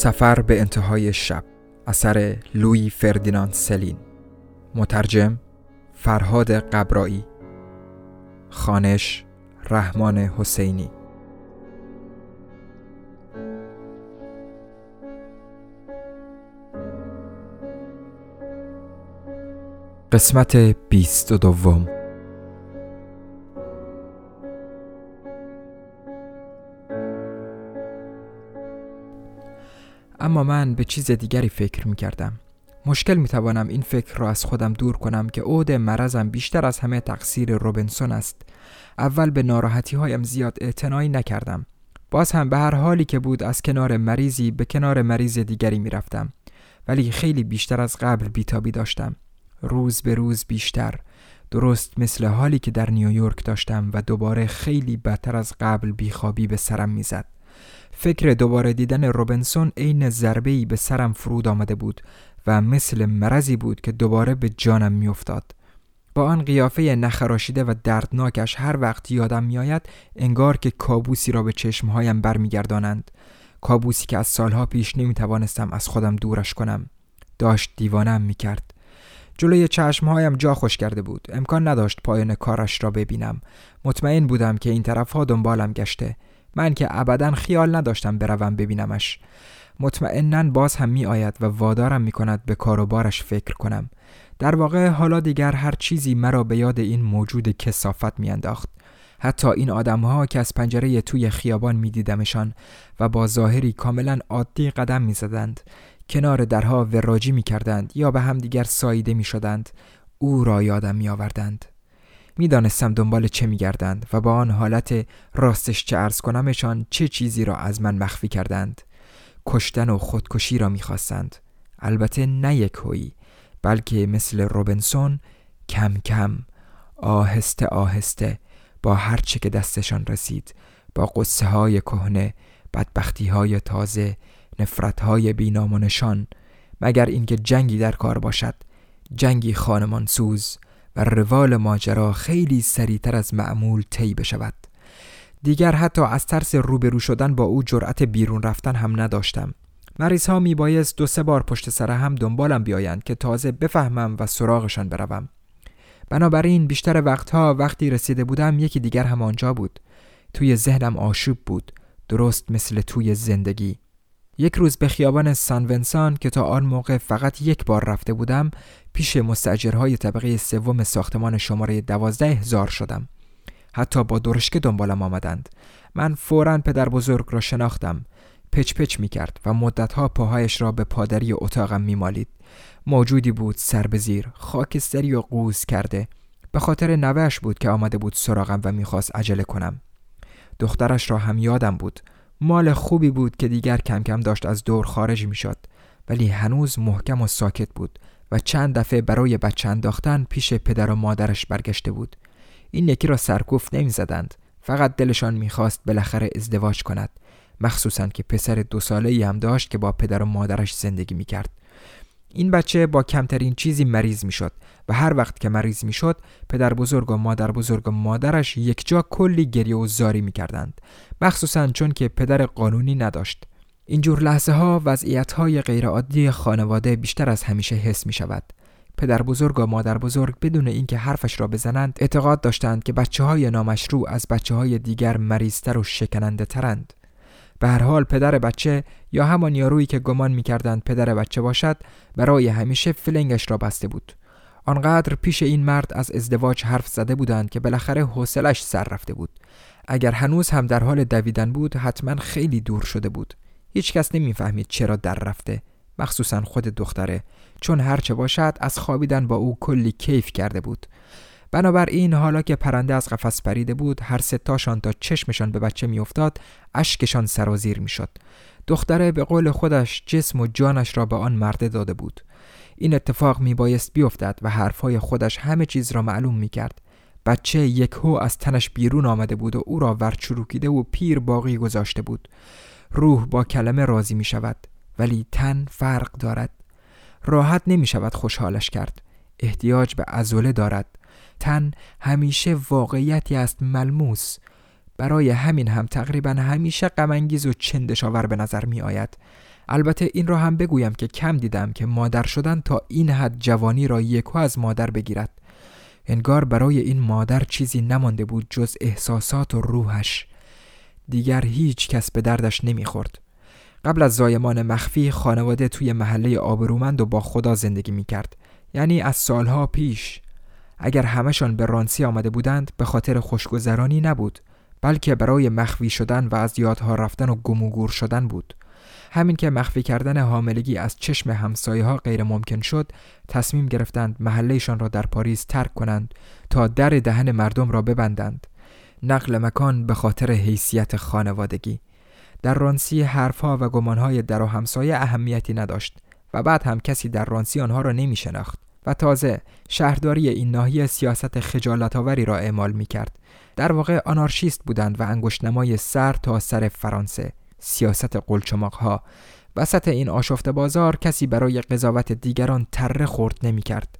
سفر به انتهای شب. اثر لوی فردیناند سلین. مترجم فرهاد قبرایی. خانش رحمان حسینی. قسمت بیست و دوم. اما من به چیز دیگری فکر می کردم مشکل می توانم این فکر را از خودم دور کنم که عود مرضم بیشتر از همه تقصیر روبنسون است. اول به ناراحتی هایم زیاد اعتنایی نکردم. باز هم به هر حالی که بود از کنار مریضی به کنار مریض دیگری می رفتم ولی خیلی بیشتر از قبل بیتابی داشتم. روز به روز بیشتر. درست مثل حالی که در نیویورک داشتم و دوباره خیلی بدتر از قبل بیخوابی به سرم می‌زد. فکر دوباره دیدن روبنسون عین ضربه به سرم فرود آمده بود و مثل مرضی بود که دوباره به جانم میافتاد. با آن قیافه نخراشیده و دردناکش هر وقت یادم میآید انگار که کابوسی را به چشمهایم برمیگردانند. کابوسی که از سالها پیش نمی توانستم از خودم دورش کنم. داشت دیوانم می کرد جلوی چشمهایم جا خوش کرده بود. امکان نداشت پایان کارش را ببینم. مطمئن بودم که این طرف ها دنبالم گشته. من که ابدا خیال نداشتم بروم ببینمش مطمئنا باز هم می آید و وادارم می کند به کار و بارش فکر کنم در واقع حالا دیگر هر چیزی مرا به یاد این موجود کسافت می انداخت. حتی این آدمها که از پنجره توی خیابان می دیدمشان و با ظاهری کاملا عادی قدم می زدند. کنار درها وراجی می کردند یا به هم دیگر ساییده می شدند. او را یادم می آوردند. می دانستم دنبال چه می گردند و با آن حالت راستش چه ارز کنمشان چه چیزی را از من مخفی کردند. کشتن و خودکشی را می خواستند. البته نه یک هویی بلکه مثل روبنسون کم کم آهسته آهسته با هر چه که دستشان رسید با قصه های کهنه بدبختی های تازه نفرت های بینامونشان مگر اینکه جنگی در کار باشد جنگی خانمان سوز و روال ماجرا خیلی سریعتر از معمول طی بشود. دیگر حتی از ترس روبرو شدن با او جرأت بیرون رفتن هم نداشتم. مریض ها می بایست دو سه بار پشت سر هم دنبالم بیایند که تازه بفهمم و سراغشان بروم. بنابراین بیشتر وقتها وقتی رسیده بودم یکی دیگر هم آنجا بود. توی ذهنم آشوب بود. درست مثل توی زندگی. یک روز به خیابان سان ونسان که تا آن موقع فقط یک بار رفته بودم پیش مستجرهای طبقه سوم ساختمان شماره دوازده هزار شدم. حتی با درشکه دنبالم آمدند. من فورا پدر بزرگ را شناختم. پچ پچ می کرد و مدتها پاهایش را به پادری اتاقم می مالید. موجودی بود سر به زیر خاکستری و قوز کرده. به خاطر نوهش بود که آمده بود سراغم و می‌خواست عجله کنم. دخترش را هم یادم بود. مال خوبی بود که دیگر کم کم داشت از دور خارج می‌شد ولی هنوز محکم و ساکت بود و چند دفعه برای بچه انداختن پیش پدر و مادرش برگشته بود این یکی را سرکوف نمی زدند فقط دلشان می‌خواست بالاخره ازدواج کند مخصوصا که پسر دو ساله ای هم داشت که با پدر و مادرش زندگی می کرد. این بچه با کمترین چیزی مریض می شد و هر وقت که مریض می شد پدر بزرگ و مادر بزرگ و مادرش یک جا کلی گریه و زاری می کردند مخصوصا چون که پدر قانونی نداشت. اینجور لحظه ها وضعیت های غیرعادی خانواده بیشتر از همیشه حس می شود پدر بزرگ و مادر بزرگ بدون اینکه حرفش را بزنند اعتقاد داشتند که بچه های نامشروع از بچه های دیگر مریضتر و شکننده ترند به هر حال پدر بچه یا همان یارویی که گمان می‌کردند پدر بچه باشد برای همیشه فلنگش را بسته بود. آنقدر پیش این مرد از ازدواج حرف زده بودند که بالاخره حوصلش سر رفته بود. اگر هنوز هم در حال دویدن بود حتما خیلی دور شده بود. هیچ کس نمی‌فهمید چرا در رفته. مخصوصا خود دختره. چون هرچه باشد از خوابیدن با او کلی کیف کرده بود. بنابراین حالا که پرنده از قفس پریده بود هر ستاشان تا چشمشان به بچه میافتاد اشکشان سرازیر می‌شد دختره به قول خودش جسم و جانش را به آن مرده داده بود این اتفاق می بایست بیفتد و حرفهای خودش همه چیز را معلوم می کرد. بچه یک هو از تنش بیرون آمده بود و او را ورچروکیده و پیر باقی گذاشته بود. روح با کلمه راضی می شود ولی تن فرق دارد. راحت نمی شود خوشحالش کرد. احتیاج به ازوله دارد. تن همیشه واقعیتی است ملموس. برای همین هم تقریبا همیشه غمانگیز و چندشاور به نظر می آید. البته این را هم بگویم که کم دیدم که مادر شدن تا این حد جوانی را یکو از مادر بگیرد انگار برای این مادر چیزی نمانده بود جز احساسات و روحش دیگر هیچ کس به دردش نمی‌خورد قبل از زایمان مخفی خانواده توی محله آبرومند و با خدا زندگی می کرد. یعنی از سالها پیش اگر همشان به رانسی آمده بودند به خاطر خوشگذرانی نبود بلکه برای مخفی شدن و از یادها رفتن و گموگور شدن بود. همین که مخفی کردن حاملگی از چشم همسایه ها غیر ممکن شد تصمیم گرفتند محلهشان را در پاریس ترک کنند تا در دهن مردم را ببندند. نقل مکان به خاطر حیثیت خانوادگی. در رانسی حرفها و گمانهای در و همسایه اهمیتی نداشت و بعد هم کسی در رانسی آنها را نمی شناخت و تازه شهرداری این ناحیه سیاست خجالتآوری را اعمال می کرد. در واقع آنارشیست بودند و انگشتنمای سر تا سر فرانسه سیاست قلچماق ها وسط این آشفت بازار کسی برای قضاوت دیگران تره خورد نمی کرد.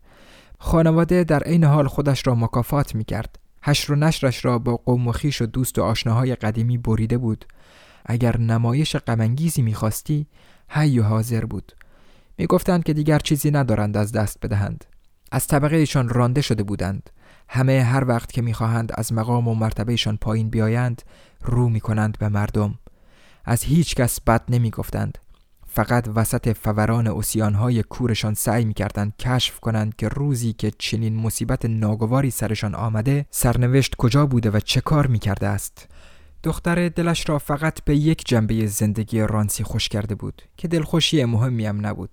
خانواده در عین حال خودش را مکافات می کرد. حشر و نشرش را با قوم و خیش و دوست و آشناهای قدیمی بریده بود. اگر نمایش غمانگیزی می‌خواستی حی و حاضر بود. می‌گفتند که دیگر چیزی ندارند از دست بدهند. از طبقهشان رانده شده بودند. همه هر وقت که می‌خواهند از مقام و مرتبهشان پایین بیایند رو می‌کنند به مردم. از هیچ کس بد نمی گفتند. فقط وسط فوران های کورشان سعی می کردند کشف کنند که روزی که چنین مصیبت ناگواری سرشان آمده سرنوشت کجا بوده و چه کار می کرده است. دختر دلش را فقط به یک جنبه زندگی رانسی خوش کرده بود که دلخوشی مهمی هم نبود.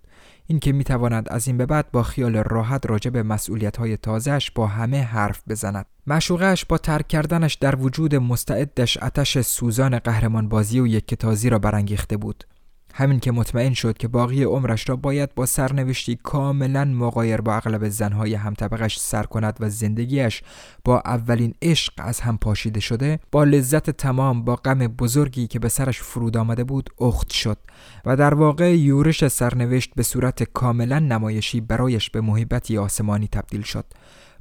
اینکه می‌تواند از این به بعد با خیال راحت راجع به مسئولیت های تازهش با همه حرف بزند. مشوقش با ترک کردنش در وجود مستعدش آتش سوزان قهرمان بازی و یک تازی را برانگیخته بود. همین که مطمئن شد که باقی عمرش را باید با سرنوشتی کاملا مقایر با اغلب زنهای همطبقش سر کند و زندگیش با اولین عشق از هم پاشیده شده با لذت تمام با غم بزرگی که به سرش فرود آمده بود اخت شد و در واقع یورش سرنوشت به صورت کاملا نمایشی برایش به محبتی آسمانی تبدیل شد.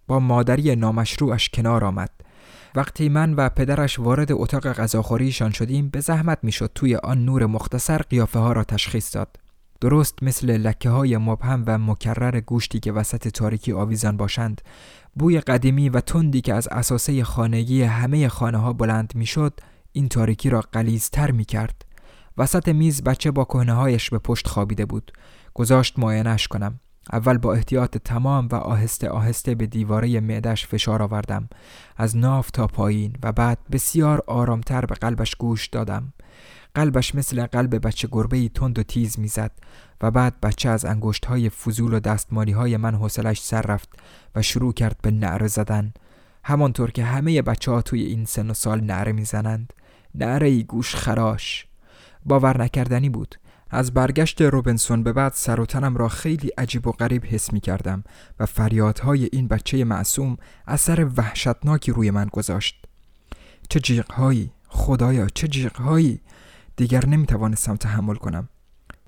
با مادری نامشروعش کنار آمد. وقتی من و پدرش وارد اتاق غذاخوریشان شدیم به زحمت می‌شد توی آن نور مختصر قیافه ها را تشخیص داد. درست مثل لکه های مبهم و مکرر گوشتی که وسط تاریکی آویزان باشند بوی قدیمی و تندی که از اساسه خانگی همه خانه ها بلند می‌شد این تاریکی را قلیزتر می کرد وسط میز بچه با کهنه هایش به پشت خوابیده بود. گذاشت ماینش کنم. اول با احتیاط تمام و آهسته آهسته به دیواره معدش فشار آوردم. از ناف تا پایین و بعد بسیار آرامتر به قلبش گوش دادم. قلبش مثل قلب بچه گربه تند و تیز می‌زد و بعد بچه از انگشت های فضول و دستمالی های من حوصلش سر رفت و شروع کرد به نعره زدن. همانطور که همه بچه ها توی این سن و سال نعره می‌زنند. نعره ای گوش خراش. باور نکردنی بود. از برگشت روبنسون به بعد سر و تنم را خیلی عجیب و غریب حس می کردم و فریادهای این بچه معصوم اثر وحشتناکی روی من گذاشت. چه جیغهایی خدایا چه جیغهایی؟ دیگر نمی توانستم تحمل کنم.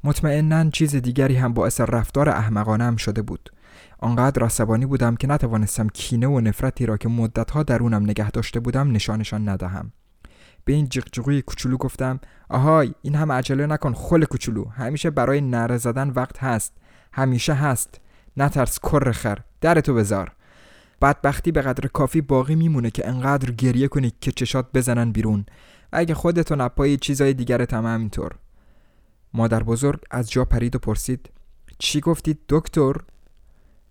مطمئنا چیز دیگری هم باعث رفتار احمقانه شده بود. آنقدر عصبانی بودم که نتوانستم کینه و نفرتی را که مدتها درونم نگه داشته بودم نشانشان ندهم. به این جیغجیغوی کوچولو گفتم آهای این هم عجله نکن خل کوچولو همیشه برای نره زدن وقت هست همیشه هست نترس کر خر درتو بذار بدبختی به قدر کافی باقی میمونه که انقدر گریه کنی که چشات بزنن بیرون و اگه خودتو نپایی چیزای دیگرت هم همینطور مادر بزرگ از جا پرید و پرسید چی گفتید دکتر؟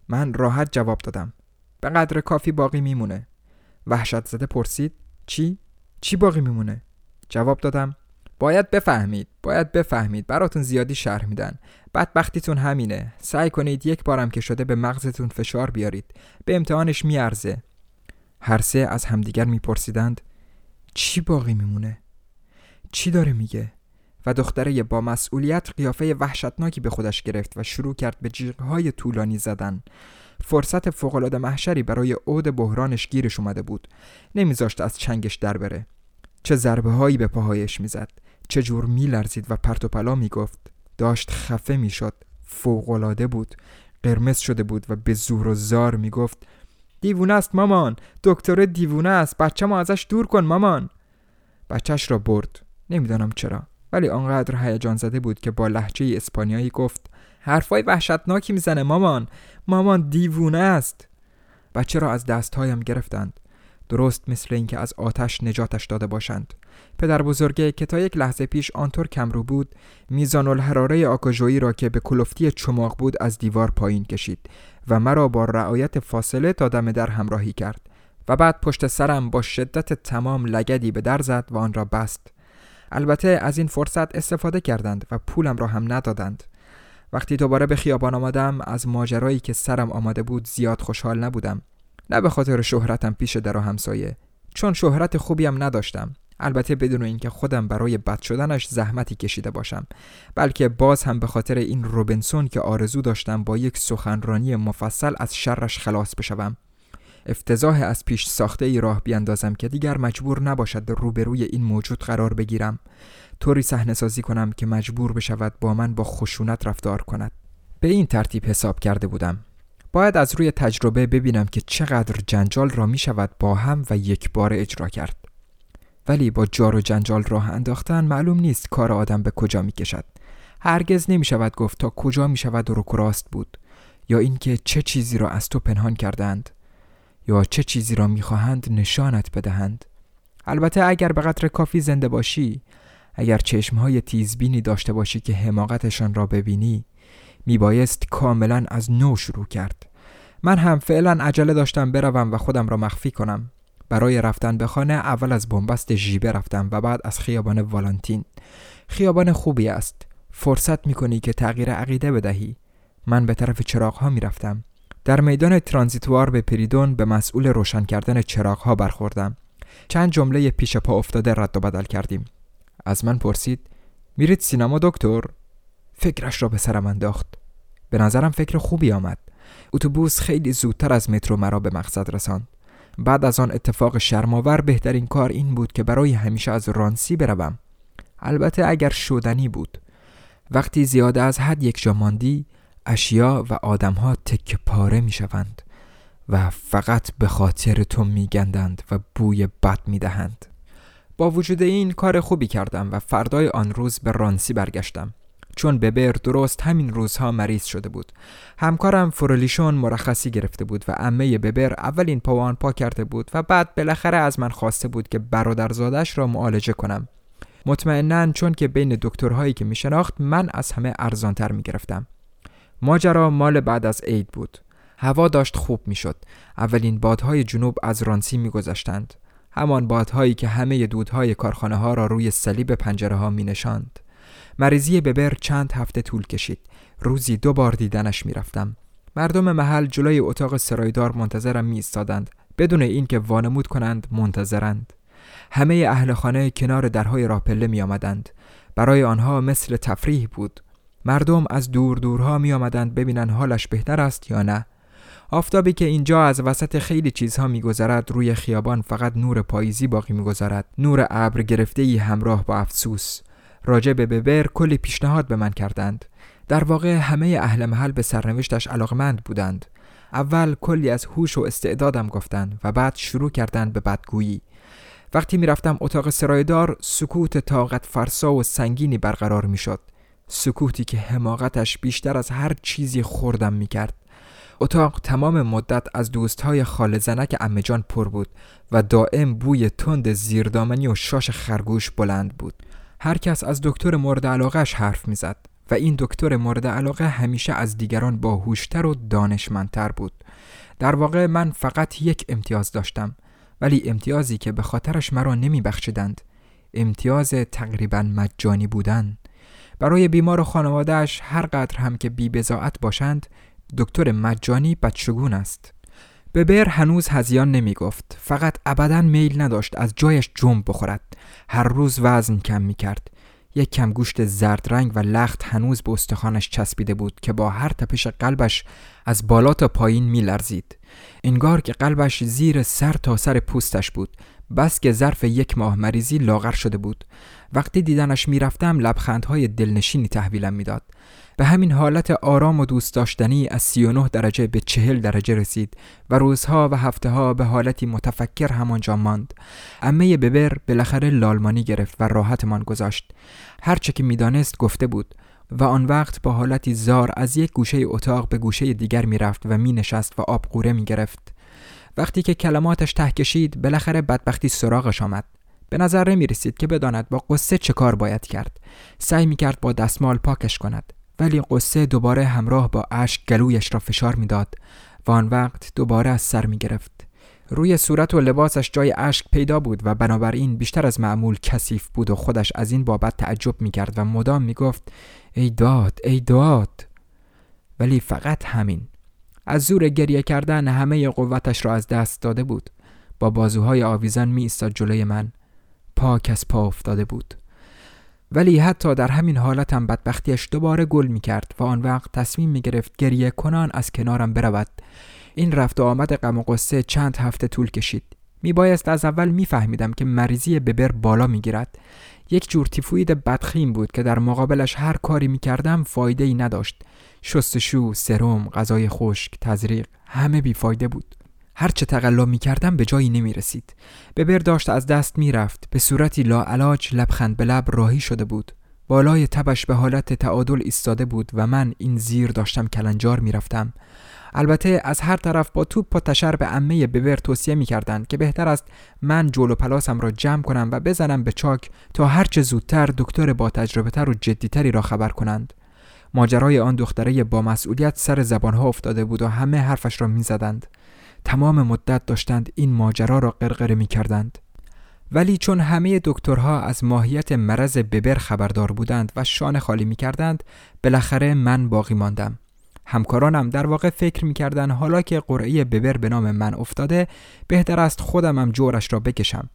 من راحت جواب دادم به قدر کافی باقی میمونه وحشت زده پرسید چی؟ چی باقی میمونه؟ جواب دادم. باید بفهمید باید بفهمید. براتون زیادی شرح میدن. بدبختیتون همینه. سعی کنید یک بارم که شده به مغزتون فشار بیارید. به امتحانش میارزه. هر سه از همدیگر میپرسیدند چی باقی میمونه؟ چی داره میگه؟ و دختره با مسئولیت قیافه وحشتناکی به خودش گرفت و شروع کرد به جیغهای طولانی زدن. فرصت فوقالعاده محشری برای عود بحرانش گیرش اومده بود. نمیذاشت از چنگش در بره. چه ضربه هایی به پاهایش می‌زد. چه جور میلرزید و پرت و پلا می‌گفت. داشت خفه می‌شد. فوقالعاده بود. قرمز شده بود و به زور و زار می‌گفت دیوونه است مامان. دکتر دیوونه است. بچه ما ازش دور کن مامان. بچهش را برد. نمی‌دانم چرا. ولی آنقدر هیجان زده بود که با لحجه اسپانیایی گفت حرفای وحشتناکی می‌زنه مامان. مامان دیوونه است. بچه را از دستهایم گرفتند. درست مثل اینکه از آتش نجاتش داده باشند. پدر بزرگه که تا یک لحظه پیش آنطور کمرو بود میزان الحراره آکاژویی را که به کلفتی چماق بود از دیوار پایین کشید و مرا با رعایت فاصله تا دم در همراهی کرد و بعد پشت سرم با شدت تمام لگدی به در زد و آن را بست. البته از این فرصت استفاده کردند و پولم را هم ندادند. وقتی دوباره به خیابان آمدم از ماجرایی که سرم آماده بود زیاد خوشحال نبودم. نه به خاطر شهرتم پیش در و همسایه چون شهرت خوبیم نداشتم. البته بدون اینکه خودم برای بد شدنش زحمتی کشیده باشم بلکه باز هم به خاطر این روبنسون که آرزو داشتم با یک سخنرانی مفصل از شرش خلاص بشوم. افتضاح از پیش ساخته ای راه بیاندازم که دیگر مجبور نباشد روبروی این موجود قرار بگیرم. طوری صحنه سازی کنم که مجبور بشود با من با خشونت رفتار کند. به این ترتیب حساب کرده بودم. باید از روی تجربه ببینم که چقدر جنجال را می شود با هم و یک بار اجرا کرد. ولی با جار و جنجال راه انداختن معلوم نیست کار آدم به کجا می کشد. هرگز نمی شود گفت تا کجا می شود رو راست بود. یا اینکه چه چیزی را از تو پنهان کردند یا چه چیزی را می‌خواهند نشانت بدهند؟ البته اگر به قدر کافی زنده باشی اگر چشمهای تیزبینی داشته باشی که حماقتشان را ببینی میبایست کاملا از نو شروع کرد. من هم فعلا عجله داشتم بروم و خودم را مخفی کنم. برای رفتن به خانه اول از بنبست ژیبه رفتم و بعد از خیابان والانتین. خیابان خوبی است. فرصت می‌کنی که تغییر عقیده بدهی. من به طرف چراغ ها می‌رفتم. در میدان ترانزیتوار به پریدون به مسئول روشن کردن چراغ ها برخوردم. چند جمله پیش پا افتاده رد و بدل کردیم. از من پرسید میرید سینما دکتر؟ فکرش را به سرم انداخت. به نظرم فکر خوبی آمد. اتوبوس خیلی زودتر از مترو مرا به مقصد رساند. بعد از آن اتفاق شرماور بهترین کار این بود که برای همیشه از رانسی بروم. البته اگر شدنی بود. وقتی زیاده از حد یک جا اشیا و آدمها تک پاره می شوند و فقط به خاطر تو می گندند و بوی بد می دهند. با وجود این کار خوبی کردم و فردای آن روز به رانسی برگشتم. چون ببر درست همین روزها مریض شده بود. همکارم فرولیشون مرخصی گرفته بود و عمه ببر اولین پاوان پا کرده بود و بعد بالاخره از من خواسته بود که برادرزادش را معالجه کنم. مطمئنا چون که بین دکترهایی که می شناخت من از همه ارزانتر می گرفتم ماجرا مال بعد از عید بود. هوا داشت خوب می‌شد. اولین بادهای جنوب از رانسی میگذشتند. همان بادهایی که همه دودهای کارخانه ها را روی صلیب پنجره ها می نشاند. مریضی ببر چند هفته طول کشید. روزی دو بار دیدنش می‌رفتم. مردم محل جلوی اتاق سرایدار منتظرم می ایستادند بدون اینکه وانمود کنند منتظرند. همه اهل خانه کنار درهای راه پله می آمدند برای آنها مثل تفریح بود. مردم از دور دورها می آمدند ببینن حالش بهتر است یا نه. آفتابی که اینجا از وسط خیلی چیزها میگذرد روی خیابان فقط نور پاییزی باقی میگذرد. نور ابر گرفته ای همراه با افسوس. راجع به ببر کلی پیشنهاد به من کردند. در واقع همه اهل محل به سرنوشتش علاقمند بودند. اول کلی از هوش و استعدادم گفتند و بعد شروع کردند به بدگویی. وقتی می‌رفتم اتاق سرایدار سکوت طاقت فرسا و سنگینی برقرار می‌شد. سکوتی که حماقتش بیشتر از هر چیزی خوردم می‌کرد. اتاق تمام مدت از دوستهای خال زنک امجان پر بود و دائم بوی تند زیردامنی و شاش خرگوش بلند بود. هر کس از دکتر مورد علاقش حرف می‌زد و این دکتر مورد علاقه همیشه از دیگران باهوشتر و دانشمندتر بود. در واقع من فقط یک امتیاز داشتم ولی امتیازی که به خاطرش مرا نمی بخشیدند امتیاز تقریبا مجانی بودن. برای بیمار و خانوادهش هر قدر هم که بی باشند دکتر مجانی بدشگون است. ببر هنوز هزیان نمی گفت فقط ابدا میل نداشت از جایش جنب بخورد. هر روز وزن کم می کرد یک کم گوشت زرد رنگ و لخت هنوز به استخوانش چسبیده بود که با هر تپش قلبش از بالا تا پایین می لرزید انگار که قلبش زیر سر تا سر پوستش بود بس که ظرف یک ماه مریضی لاغر شده بود. وقتی دیدنش می‌رفتم لبخندهای دلنشینی تحویلم می‌داد. به همین حالت آرام و دوست داشتنی از 39 درجه به 40 درجه رسید و روزها و هفته ها به حالتی متفکر همانجا ماند. امه ببر بالاخره لالمانی گرفت و راحتمان گذاشت. هرچه که می‌دانست گفته بود و آن وقت با حالتی زار از یک گوشه اتاق به گوشه دیگر می‌رفت و می نشست و آب قوره می گرفت. وقتی که کلماتش ته کشید بالاخره بدبختی سراغش آمد. به نظر نمی رسید که بداند با قصه چه کار باید کرد. سعی می کرد با دستمال پاکش کند. ولی قصه دوباره همراه با اشک گلویش را فشار می‌داد و آن وقت دوباره از سر می گرفت. روی صورت و لباسش جای اشک پیدا بود و بنابراین بیشتر از معمول کثیف بود و خودش از این بابت تعجب می کرد و مدام می گفت ای داد ای داد. ولی فقط همین. از زور گریه کردن همه قوتش را از دست داده بود. با بازوهای آویزان می ایستاد جلوی من. پاک از پا افتاده بود. ولی حتی در همین حالتم بدبختیش دوباره گل می کرد و آن وقت تصمیم می گرفت گریه کنان از کنارم برود. این رفت و آمد غم و قصه چند هفته طول کشید. می بایست از اول می فهمیدم که مریضی ببر بالا می گیرد یک جور تیفوید بدخیم بود که در مقابلش هر کاری می کردم فایده ای نداشت. شستشو، سرم، غذای خشک، تزریق همه بیفایده بود. هر چه تقلا می کردم به جایی نمی رسید. ببر داشت از دست می رفت. به صورتی لاعلاج لبخند به لب راهی شده بود. بالای تبش به حالت تعادل ایستاده بود و من این زیر داشتم کلنجار می رفتم. البته از هر طرف با توپ و تشر به امه ببر توصیه می کردند که بهتر است من جلو پلاسم را جمع کنم و بزنم به چاک تا هرچه زودتر دکتر با تجربه تر و جدیتری را خبر کنند. ماجرای آن دختره با مسئولیت سر زبانها افتاده بود و همه حرفش را می زدند. تمام مدت داشتند این ماجرا را قرقره می کردند. ولی چون همه دکترها از ماهیت مرض ببر خبردار بودند و شانه خالی می کردند بالاخره من باقی ماندم. همکارانم در واقع فکر می‌کردن حالا که قرعه ببر به نام من افتاده بهتر است خودمم جورش را بکشم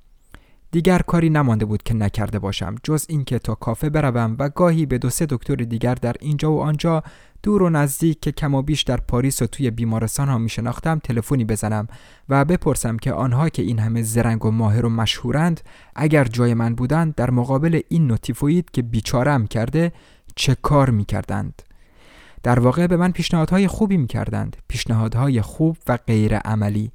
دیگر کاری نمانده بود که نکرده باشم جز اینکه تا کافه بروم و گاهی به دو سه دکتر دیگر در اینجا و آنجا دور و نزدیک که کم و بیش در پاریس و توی بیمارستان ها می شناختم تلفنی بزنم و بپرسم که آنها که این همه زرنگ و ماهر و مشهورند اگر جای من بودند در مقابل این نوتیفوید که بیچارم کرده چه کار می کردند. در واقع به من پیشنهادهای خوبی می کردند پیشنهادهای خوب و غیر عملی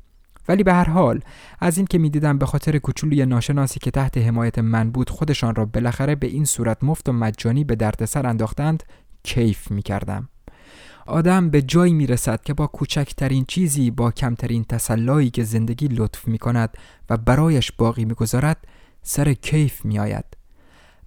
ولی به هر حال از این که می‌دیدم به خاطر کوچولوی ناشناسی که تحت حمایت من بود خودشان را بالاخره به این صورت مفت و مجانی به دردسر انداختند کیف می کردم. آدم به جایی می رسد که با کوچکترین چیزی با کمترین تسلایی که زندگی لطف می کند و برایش باقی می گذارد سر کیف می آید.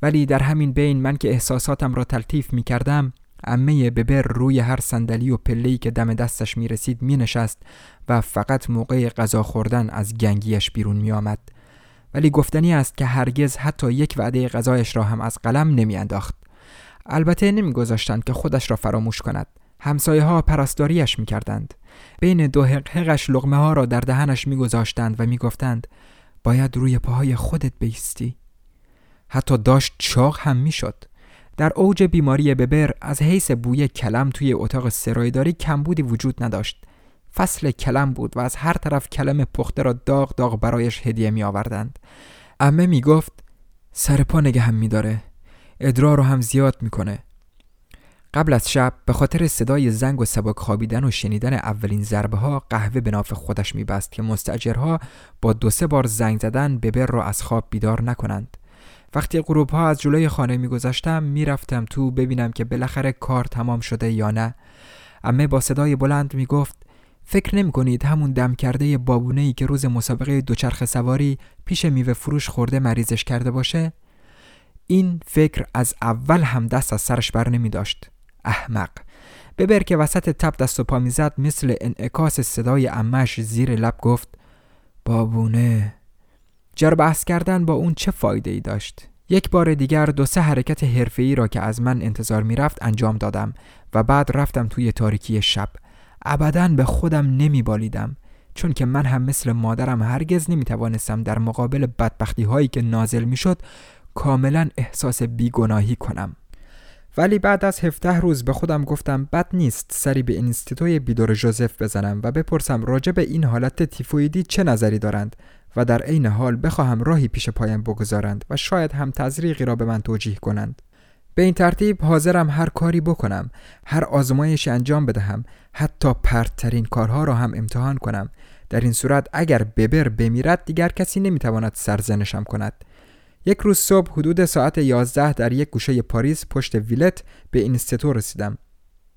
ولی در همین بین من که احساساتم را تلطیف می کردم امه ببر روی هر صندلی و پله‌ای که دم دستش می رسید می نشست و فقط موقع غذا خوردن از گنگیش بیرون می آمد. ولی گفتنی است که هرگز حتی یک وعده غذایش را هم از قلم نمی انداخت. البته نمی گذاشتند که خودش را فراموش کند. همسایه ها پرستاریش می کردند. بین دو حقش لغمه ها را در دهنش می گذاشتند و می گفتند باید روی پاهای خودت بیستی. حتی داشت چاق هم می شد. در اوج بیماری ببر از حیث بوی کلم توی اتاق سرایداری کمبودی وجود نداشت. فصل کلم بود و از هر طرف کلم پخته را داغ داغ برایش هدیه می آوردند. امه می گفت سر پا نگه هم می داره. ادرار رو هم زیاد می‌کنه. قبل از شب به خاطر صدای زنگ و سبک خوابیدن و شنیدن اولین ضربه ها قهوه به ناف خودش میبست که مستجرها با دو سه بار زنگ زدن ببر را از خواب بیدار نکنند. وقتی غروب ها از جلوی خانه میگذشتم می‌رفتم تو ببینم که بالاخره کار تمام شده یا نه. امه با صدای بلند می‌گفت فکر نمی کنید همون دم کرده بابونه ای که روز مسابقه دوچرخه سواری پیش میوه فروش خورده مریضش کرده باشه؟ این فکر از اول هم دست از سرش بر نمی داشت احمق. ببر که وسط تب دست و پا می‌زد مثل انعکاس صدای امش زیر لب گفت بابونه. جر بحث کردن با اون چه فایده ای داشت؟ یک بار دیگر دو سه حرکت حرفه‌ای را که از من انتظار می‌رفت انجام دادم و بعد رفتم توی تاریکی شب. ابدا به خودم نمیبالیدم چون که من هم مثل مادرم هرگز نمی‌توانستم در مقابل بدبختی هایی که نازل می‌شد کاملا احساس بیگناهی کنم. ولی بعد از 17 روز به خودم گفتم بد نیست سری به اینستیتوی بیدور جوزف بزنم و بپرسم راجع به این حالت تیفویدی چه نظری دارند و در عین حال بخواهم راهی پیش پایم بگذارند و شاید هم تزریقی را به من توجیه کنند. به این ترتیب حاضرم هر کاری بکنم هر آزمایشی انجام بدهم حتی پرتترین کارها را هم امتحان کنم. در این صورت اگر ببر بمیرد دیگر کسی نمی‌تواند سرزنشم کند. یک روز صبح حدود ساعت 11 در یک گوشه پاریس پشت ویلت به اینستیتو رسیدم.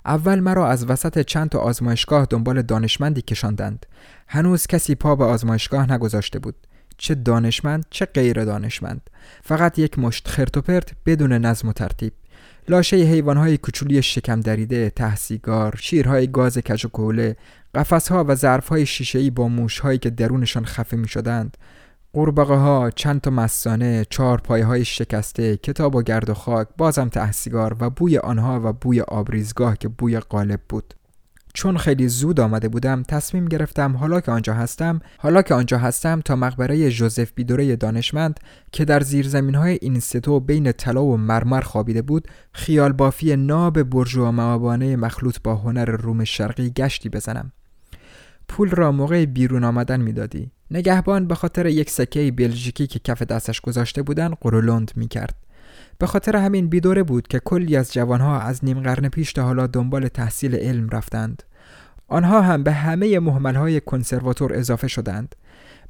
اول مرا از وسط چند تا آزمایشگاه دنبال دانشمندی کشاندند. هنوز کسی پا به آزمایشگاه نگذاشته بود. چه دانشمند چه غیر دانشمند. فقط یک مشت خرت بدون نظم و ترتیب. لاشه حیوانهای کوچولی شکم دریده تحسیگار شیرهای گاز کج و کوله قفسها و ظرفهای شیشهای با موشهایی که درونشان خفه می شدند قورباغه ها چند تا مسانه چهار پایه های شکسته کتاب و گرد و خاک بازم تحسیگار و بوی آنها و بوی آبریزگاه که بوی غالب بود. چون خیلی زود آمده بودم تصمیم گرفتم حالا که آنجا هستم حالا که آنجا هستم تا مقبره جوزف بیدوره دانشمند که در زیرزمین های اینستیتو بین طلا و مرمر خوابیده بود خیال بافی ناب برجو معابانه مخلوط با هنر روم شرقی گشتی بزنم. پول را موقع بیرون آمدن می‌دادی نگهبان به خاطر یک سکه بلژیکی که کف دستش گذاشته بودن قرولند می کرد. به خاطر همین بیدوره بود که کلی از جوانها از نیم قرن پیش تا حالا دنبال تحصیل علم رفتند. آنها هم به همه محملهای کنسرواتور اضافه شدند.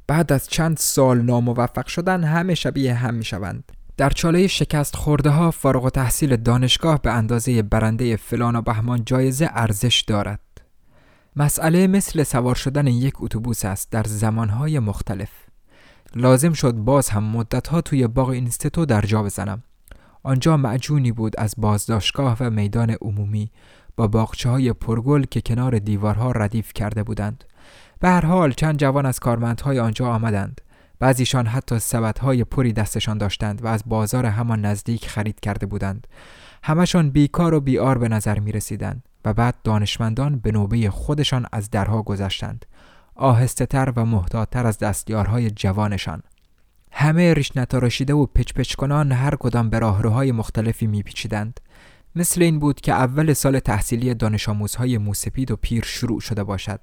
بعد از چند سال ناموفق شدن همه شبیه هم می شوند. در چاله شکست خورده ها فارغ و تحصیل دانشگاه به اندازه برنده فلان و بهمان جایزه ارزش دارد. مسئله مثل سوار شدن یک اتوبوس است در زمانهای مختلف. لازم شد باز هم مدتها توی باغ اینستیتو در جا بزنم. آنجا معجونی بود از بازداشتگاه و میدان عمومی با باغچه های پرگل که کنار دیوارها ردیف کرده بودند. به هر حال چند جوان از کارمندهای آنجا آمدند. بعضیشان حتی های پری دستشان داشتند و از بازار همان نزدیک خرید کرده بودند. همشان بیکار و بیار به نظر می رسیدند. و بعد دانشمندان به نوبه خودشان از درها گذشتند. آهسته تر و محتاطتر از دستیارهای جوانشان. همه ریش نتاراشیده و پچ کنان هر کدام به راهروهای مختلفی میپیچیدند. مثل این بود که اول سال تحصیلی دانش آموزهای موسپید و پیر شروع شده باشد.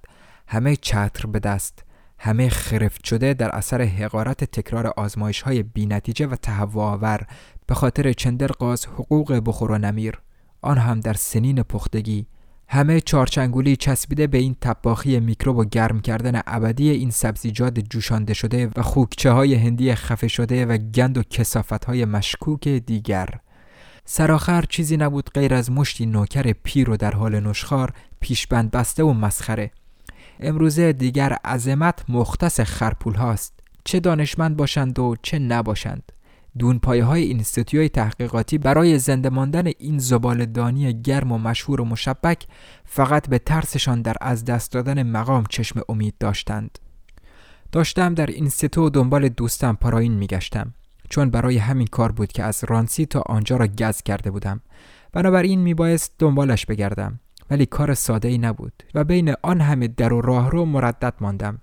همه چتر به دست همه خرفت شده در اثر حقارت تکرار آزمایش های بی نتیجه و تهوع آور به خاطر چندرقاز حقوق بخور و نمیر. آن هم در سنین پختگی همه چارچنگولی چسبیده به این تباخی میکروب و گرم کردن ابدی این سبزیجات جوشانده شده و خوکچه های هندی خفه شده و گند و کسافت های مشکوک دیگر. سرآخر چیزی نبود غیر از مشتی نوکر پیر و در حال نشخار پیشبند بسته و مسخره. امروزه دیگر عظمت مختص خرپول هاست چه دانشمند باشند و چه نباشند. دونپایه های اینستیتوی تحقیقاتی برای زنده ماندن این دانی گرم و مشهور و مشبک فقط به ترسشان در از دست دادن مقام چشم امید داشتند. داشتم در اینستیتو دنبال دوستم پاراپین میگشتم. چون برای همین کار بود که از رانسی تا آنجا را گز کرده بودم. بنابراین میبایست دنبالش بگردم. ولی کار ساده ای نبود و بین آن همه در و راه رو مردد ماندم.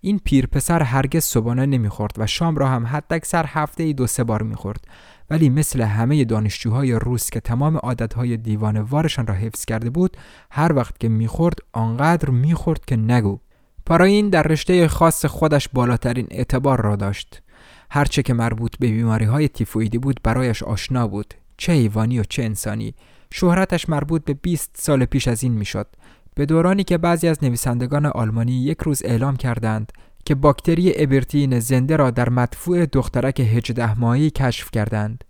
این پیر پسر هرگز صبحانه نمی‌خورد و شام را هم حداکثر هفته ای دو سه بار می‌خورد. ولی مثل همه دانشجوهای روس که تمام عادتهای وارشان را حفظ کرده بود هر وقت که می‌خورد آنقدر می‌خورد که نگو. پاراین در رشته خاص خودش بالاترین اعتبار را داشت. هرچه که مربوط به بیماری های تیفویدی بود برایش آشنا بود. چه حیوانی و چه انسانی. شهرتش مربوط به 20 سال پیش از این می‌شد. به دورانی که بعضی از نویسندگان آلمانی یک روز اعلام کردند که باکتری ابرتین زنده را در مدفوع دخترک 18 ماهی کشف کردند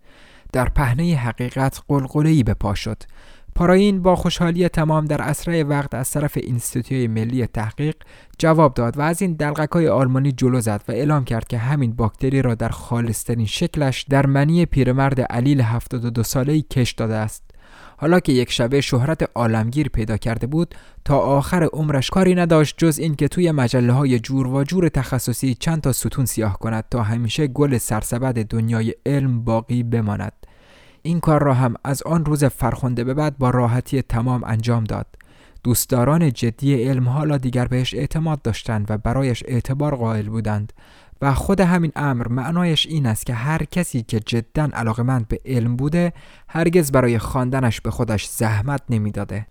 در پهنه حقیقت قلقله‌ای به پا شد پاراین با خوشحالی تمام در اسرع وقت از طرف اینستیتوی ملی تحقیق جواب داد و از این دلغک های آلمانی جلو زد و اعلام کرد که همین باکتری را در خالصترین شکلش در منی پیرمرد علیل 72 ساله‌ای کش داده است. حالا که یک شبه شهرت عالمگیر پیدا کرده بود تا آخر عمرش کاری نداشت جز این که توی مجله های جور و جور تخصصی چند تا ستون سیاه کند تا همیشه گل سرسبد دنیای علم باقی بماند. این کار را هم از آن روز فرخنده به بعد با راحتی تمام انجام داد. دوستداران جدی علم حالا دیگر بهش اعتماد داشتند و برایش اعتبار قائل بودند. و خود همین امر معنایش این است که هر کسی که جدا علاقمند به علم بوده هرگز برای خواندنش به خودش زحمت نمی‌داده.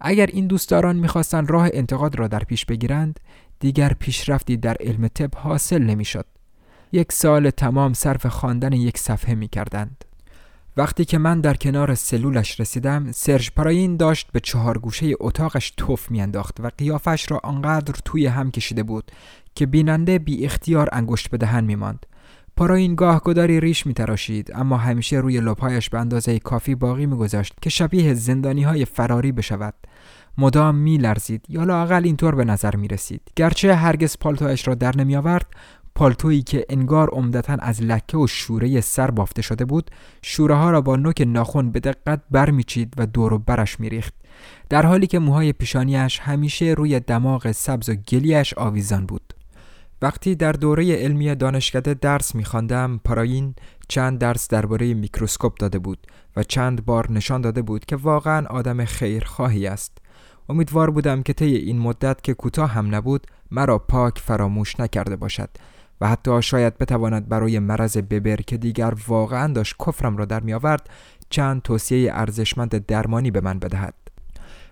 اگر این دوستداران می‌خواستند راه انتقاد را در پیش بگیرند دیگر پیشرفتی در علم طب حاصل نمی‌شد. یک سال تمام صرف خواندن یک صفحه می کردند. وقتی که من در کنار سلولش رسیدم سرژ پراین داشت به چهار گوشه اتاقش توف میانداخت و قیافش را آنقدر توی هم کشیده بود که بیننده بی اختیار انگشت به دهن میماند. پاراین گاه گداری ریش میتراشید اما همیشه روی لبهایش به اندازه کافی باقی میگذاشت که شبیه زندانی های فراری بشود. مدام میلرزید یا لاقل اینطور به نظر می رسید گرچه هرگز پالتویش را در نمی آورد پالتویی که انگار عمدتا از لکه و شوره سر بافته شده بود شوره ها را با نوک ناخن به دقت برمیچید و دور و برش میریخت. در حالی که موهای پیشانیش همیشه روی دماغ سبز و گلیش آویزان بود. وقتی در دوره علمی دانشکده درس میخواندم پاراین چند درس درباره میکروسکوپ داده بود و چند بار نشان داده بود که واقعا آدم خیرخواهی است. امیدوار بودم که طی این مدت که کوتاه هم نبود مرا پاک فراموش نکرده باشد و حتی شاید بتواند برای مرض ببر که دیگر واقعا داشت کفرم را در می آورد چند توصیه ارزشمند درمانی به من بدهد.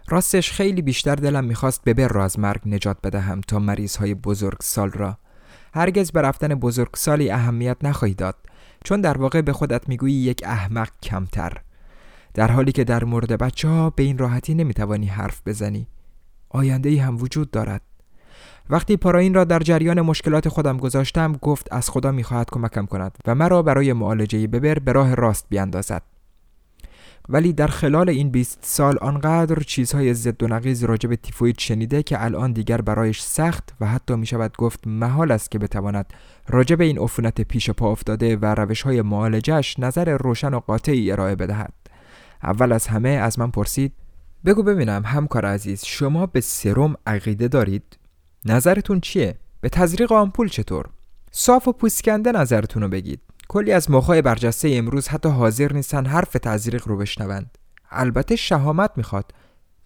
راستش خیلی بیشتر دلم می‌خواست ببر را از مرگ نجات بدهم تا مریض های بزرگ سال را. هرگز به رفتن بزرگ سالی اهمیت نخواهی داد چون در واقع به خودت می‌گویی یک احمق کمتر. در حالی که در مورد بچه ها به این راحتی نمی‌توانی حرف بزنی. آینده ای هم وجود دارد. وقتی پاراین را در جریان مشکلات خودم گذاشتم گفت از خدا می‌خواهد کمکم کند و مرا برای معالجه ببر به راه راست بیاندازد ولی در خلال این 20 سال آنقدر چیزهای ضد و نقیض راجع به تیفوید شنیده که الان دیگر برایش سخت و حتی می شود گفت محال است که بتواند راجع به این عفونت پیش پا افتاده و روش های معالجش نظر روشن و قاطعی ارائه بدهد. اول از همه از من پرسید بگو ببینم همکار عزیز شما به سرم عقیده دارید؟ نظرتون چیه؟ به تزریق آمپول چطور؟ صاف و پوسکنده نظرتون رو بگید. کلی از مخای برجسته امروز حتی حاضر نیستن حرف تزریق رو بشنوند. البته شهامت می‌خواد.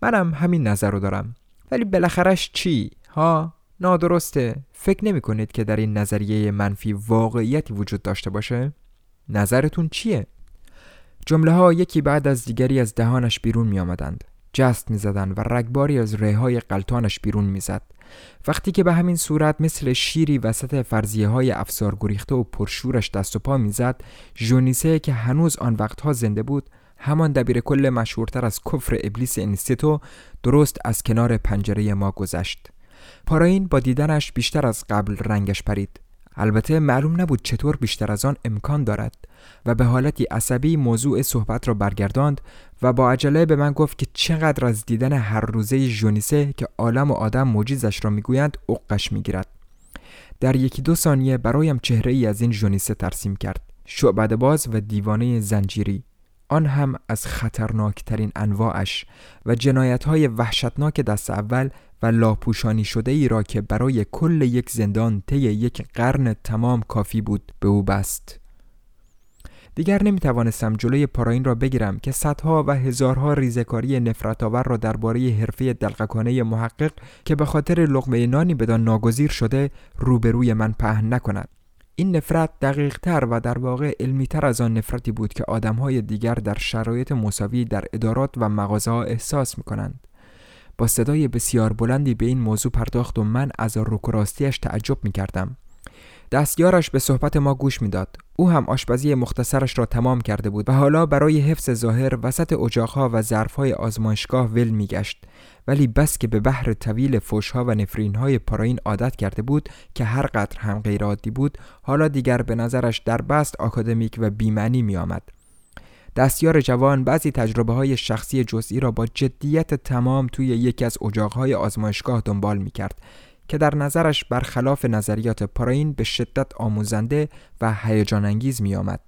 منم همین نظر رو دارم. ولی بالاخرش چی؟ ها؟ نادرسته. فکر نمی کنید که در این نظریه منفی واقعیتی وجود داشته باشه؟ نظرتون چیه؟ جمله ها یکی بعد از دیگری از دهانش بیرون می آمدند جست می زدن و رگباری از های قلطانش بیرون می زد. وقتی که به همین صورت مثل شیری وسط فرضیه های افسار گریخته و پرشورش دست و پا می‌زد ژونیسه که هنوز آن وقتها زنده بود همان دبیر کل مشهورتر از کفر ابلیس انستیتو درست از کنار پنجره ما گذشت پاراین با دیدنش بیشتر از قبل رنگش پرید البته معلوم نبود چطور بیشتر از آن امکان دارد و به حالتی عصبی موضوع صحبت را برگرداند و با عجله به من گفت که چقدر از دیدن هر روزه ژونیسه که عالم و آدم موجیزش را می‌گویند اقش می‌گیرد. در یکی دو ثانیه برایم چهره ای از این ژونیسه ترسیم کرد. شعبد باز و دیوانه زنجیری. آن هم از خطرناکترین انواعش و جنایت های وحشتناک دست اول و لاپوشانی شده ای را که برای کل یک زندان طی یک قرن تمام کافی بود به او بست. دیگر نمی توانستم جلوی پاراین را بگیرم که صدها و هزارها ریزکاری نفرت آور را درباره حرفه دلقکانه محقق که به خاطر لقمه نانی بدان ناگزیر شده روبروی من پهن نکند. این نفرت دقیق تر و در واقع علمی تر از آن نفرتی بود که آدم های دیگر در شرایط مساوی در ادارات و مغازه احساس می کنند. با صدای بسیار بلندی به این موضوع پرداخت و من از رکراستیش تعجب می کردم. دستیارش به صحبت ما گوش می‌داد. او هم آشپزی مختصرش را تمام کرده بود و حالا برای حفظ ظاهر وسط اجاقها و ظرفهای آزمایشگاه ول میگشت ولی بس که به بحر طویل فوشها و نفرینهای پاراین عادت کرده بود که هر قدر هم غیر عادی بود حالا دیگر به نظرش در بست آکادمیک و بیمعنی می آمد. دستیار جوان بعضی تجربه های شخصی جزئی را با جدیت تمام توی یکی از اجاقهای آزمایشگاه دنبال می کرد که در نظرش برخلاف نظریات پاراین به شدت آموزنده و هیجان انگیز می آمد.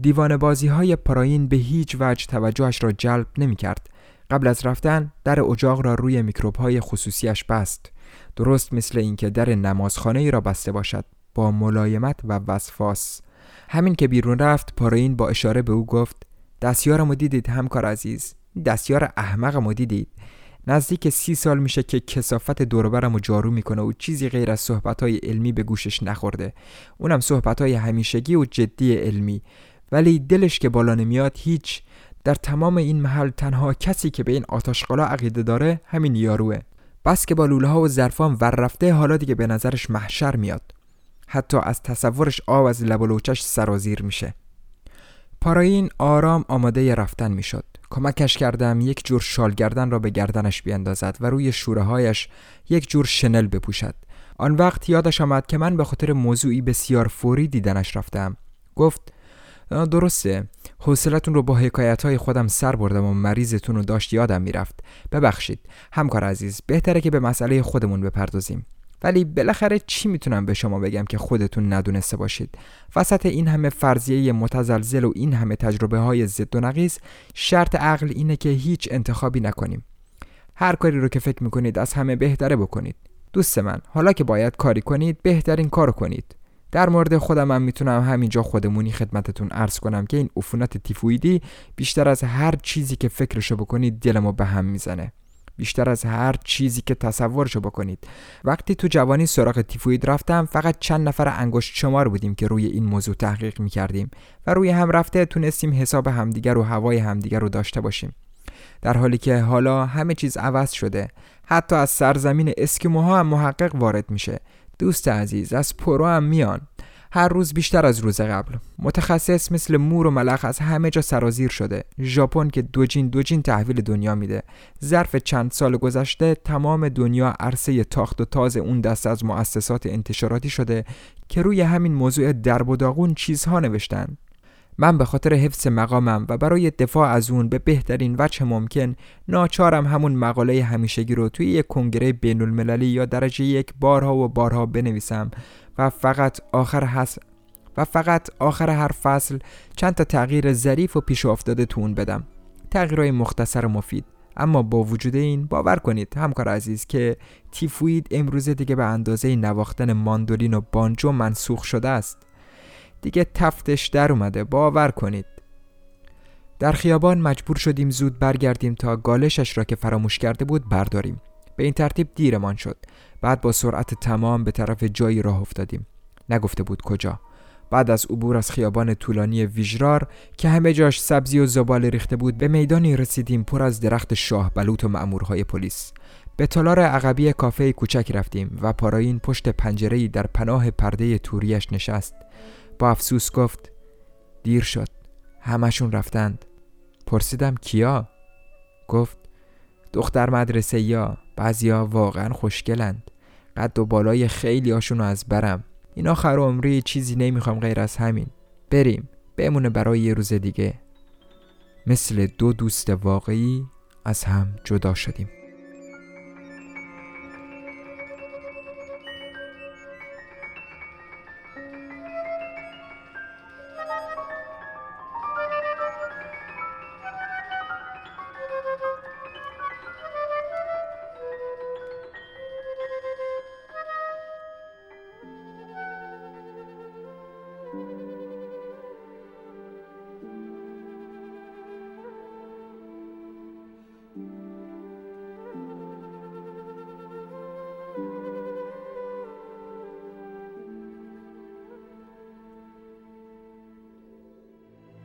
دیوان بازی های پاراین به هیچ وجه توجهش را جلب نمی کرد. قبل از رفتن در اجاق را روی میکروب های خصوصیش بست. درست مثل اینکه در نمازخانه ای را بسته باشد با ملایمت و وسواس. همین که بیرون رفت پاراین با اشاره به او گفت دستیارمو دیدید همکار عزیز دستیار احمقمو دیدید نزدیک سی سال میشه که کسافت دوربرم و جارو می‌کنه و چیزی غیر از صحبتهای علمی به گوشش نخورده. اونم صحبتهای همیشگی و جدی علمی. ولی دلش که بالا نمیاد هیچ. در تمام این محل تنها کسی که به این آتاشقالا عقیده داره همین یاروه. بس که با لوله ها و ظرفان ور رفته حالا دیگه به نظرش محشر میاد. حتی از تصورش آب از لب و لوچش سرازیر میشه. پاراین آرام آماده رفتن می‌شد. کمکش کردم یک جور شال گردن را به گردنش بیندازد و روی شوره هایش یک جور شنل بپوشد. آن وقت یادش آمد که من به خاطر موضوعی بسیار فوری دیدنش رفتم. گفت درسته. حوصلتون رو با حکایت های خودم سر بردم و مریضتون رو داشت یادم می‌رفت. ببخشید. همکار عزیز بهتره که به مسئله خودمون بپردازیم. ولی بالاخره چی می‌تونم به شما بگم که خودتون ندونسته باشید؟ وسط این همه فرضیه متزلزل و این همه تجربه های ضد و نقیز شرط عقل اینه که هیچ انتخابی نکنیم. هر کاری رو که فکر می‌کنید از همه بهتره بکنید. دوست من حالا که باید کاری کنید بهترین کارو کنید. در مورد خودم هم می‌تونم همینجا خودمونی خدمتتون عرض کنم که این عفونت تیفویدی بیشتر از هر چیزی که فکرشو بکنید دلمو به هم می‌زنه. بیشتر از هر چیزی که تصورشو بکنید. وقتی تو جوانی سراغ تیفوید رفتم فقط چند نفر انگشت شمار بودیم که روی این موضوع تحقیق می‌کردیم و روی هم رفته تونستیم حساب همدیگر و هوای همدیگر رو داشته باشیم. در حالی که حالا همه چیز عوض شده. حتی از سرزمین اسکیموها هم محقق وارد میشه. دوست عزیز از پرو هم میان. هر روز بیشتر از روز قبل. متخصص مثل مور و ملخ از همه جا سرازیر شده. ژاپن که دوجین دوجین تحویل دنیا میده. ظرف چند سال گذشته تمام دنیا عرصه تاخت و تاز اون دست از مؤسسات انتشاراتی شده که روی همین موضوع درب و داغون چیزها نوشتن. من به خاطر حفظ مقامم و برای دفاع از اون به بهترین وجه ممکن ناچارم همون مقاله همیشگی رو توی یک کنگره بین المللی یا درجه یک بارها و بارها بنویسم. و فقط آخر حس... و فقط آخر هر فصل چند تا تغییر ظریف و پیش افتاده تو بدم. تغییرهای مختصر و مفید. اما با وجود این باور کنید همکار عزیز که تیفوید امروزه دیگه به اندازه نواختن ماندولین و بانجو منسوخ شده است. دیگه تفتش در اومده. باور کنید. در خیابان مجبور شدیم زود برگردیم تا گالشش را که فراموش کرده بود برداریم. به این ترتیب دیرمان شد. بعد با سرعت تمام به طرف جایی راه افتادیم. نگفته بود کجا. بعد از عبور از خیابان طولانی ویژرار که همه جاش سبزی و زباله ریخته بود به میدانی رسیدیم پر از درخت شاه بلوط و مأمورهای پلیس. به تالار عقبی کافه کوچک رفتیم و پاراین پشت پنجره‌ای در پناه پرده توریش نشست. با افسوس گفت دیر شد. همشون رفتند. پرسیدم کیا؟ گفت دختر مدرسه یا. بعضیا واقعا خوشگلند. قد و بالای خیلی هاشونو از برم. این آخر عمری چیزی نمی‌خوام غیر از همین. بریم. بمونه برای یه روز دیگه. مثل دو دوست واقعی از هم جدا شدیم.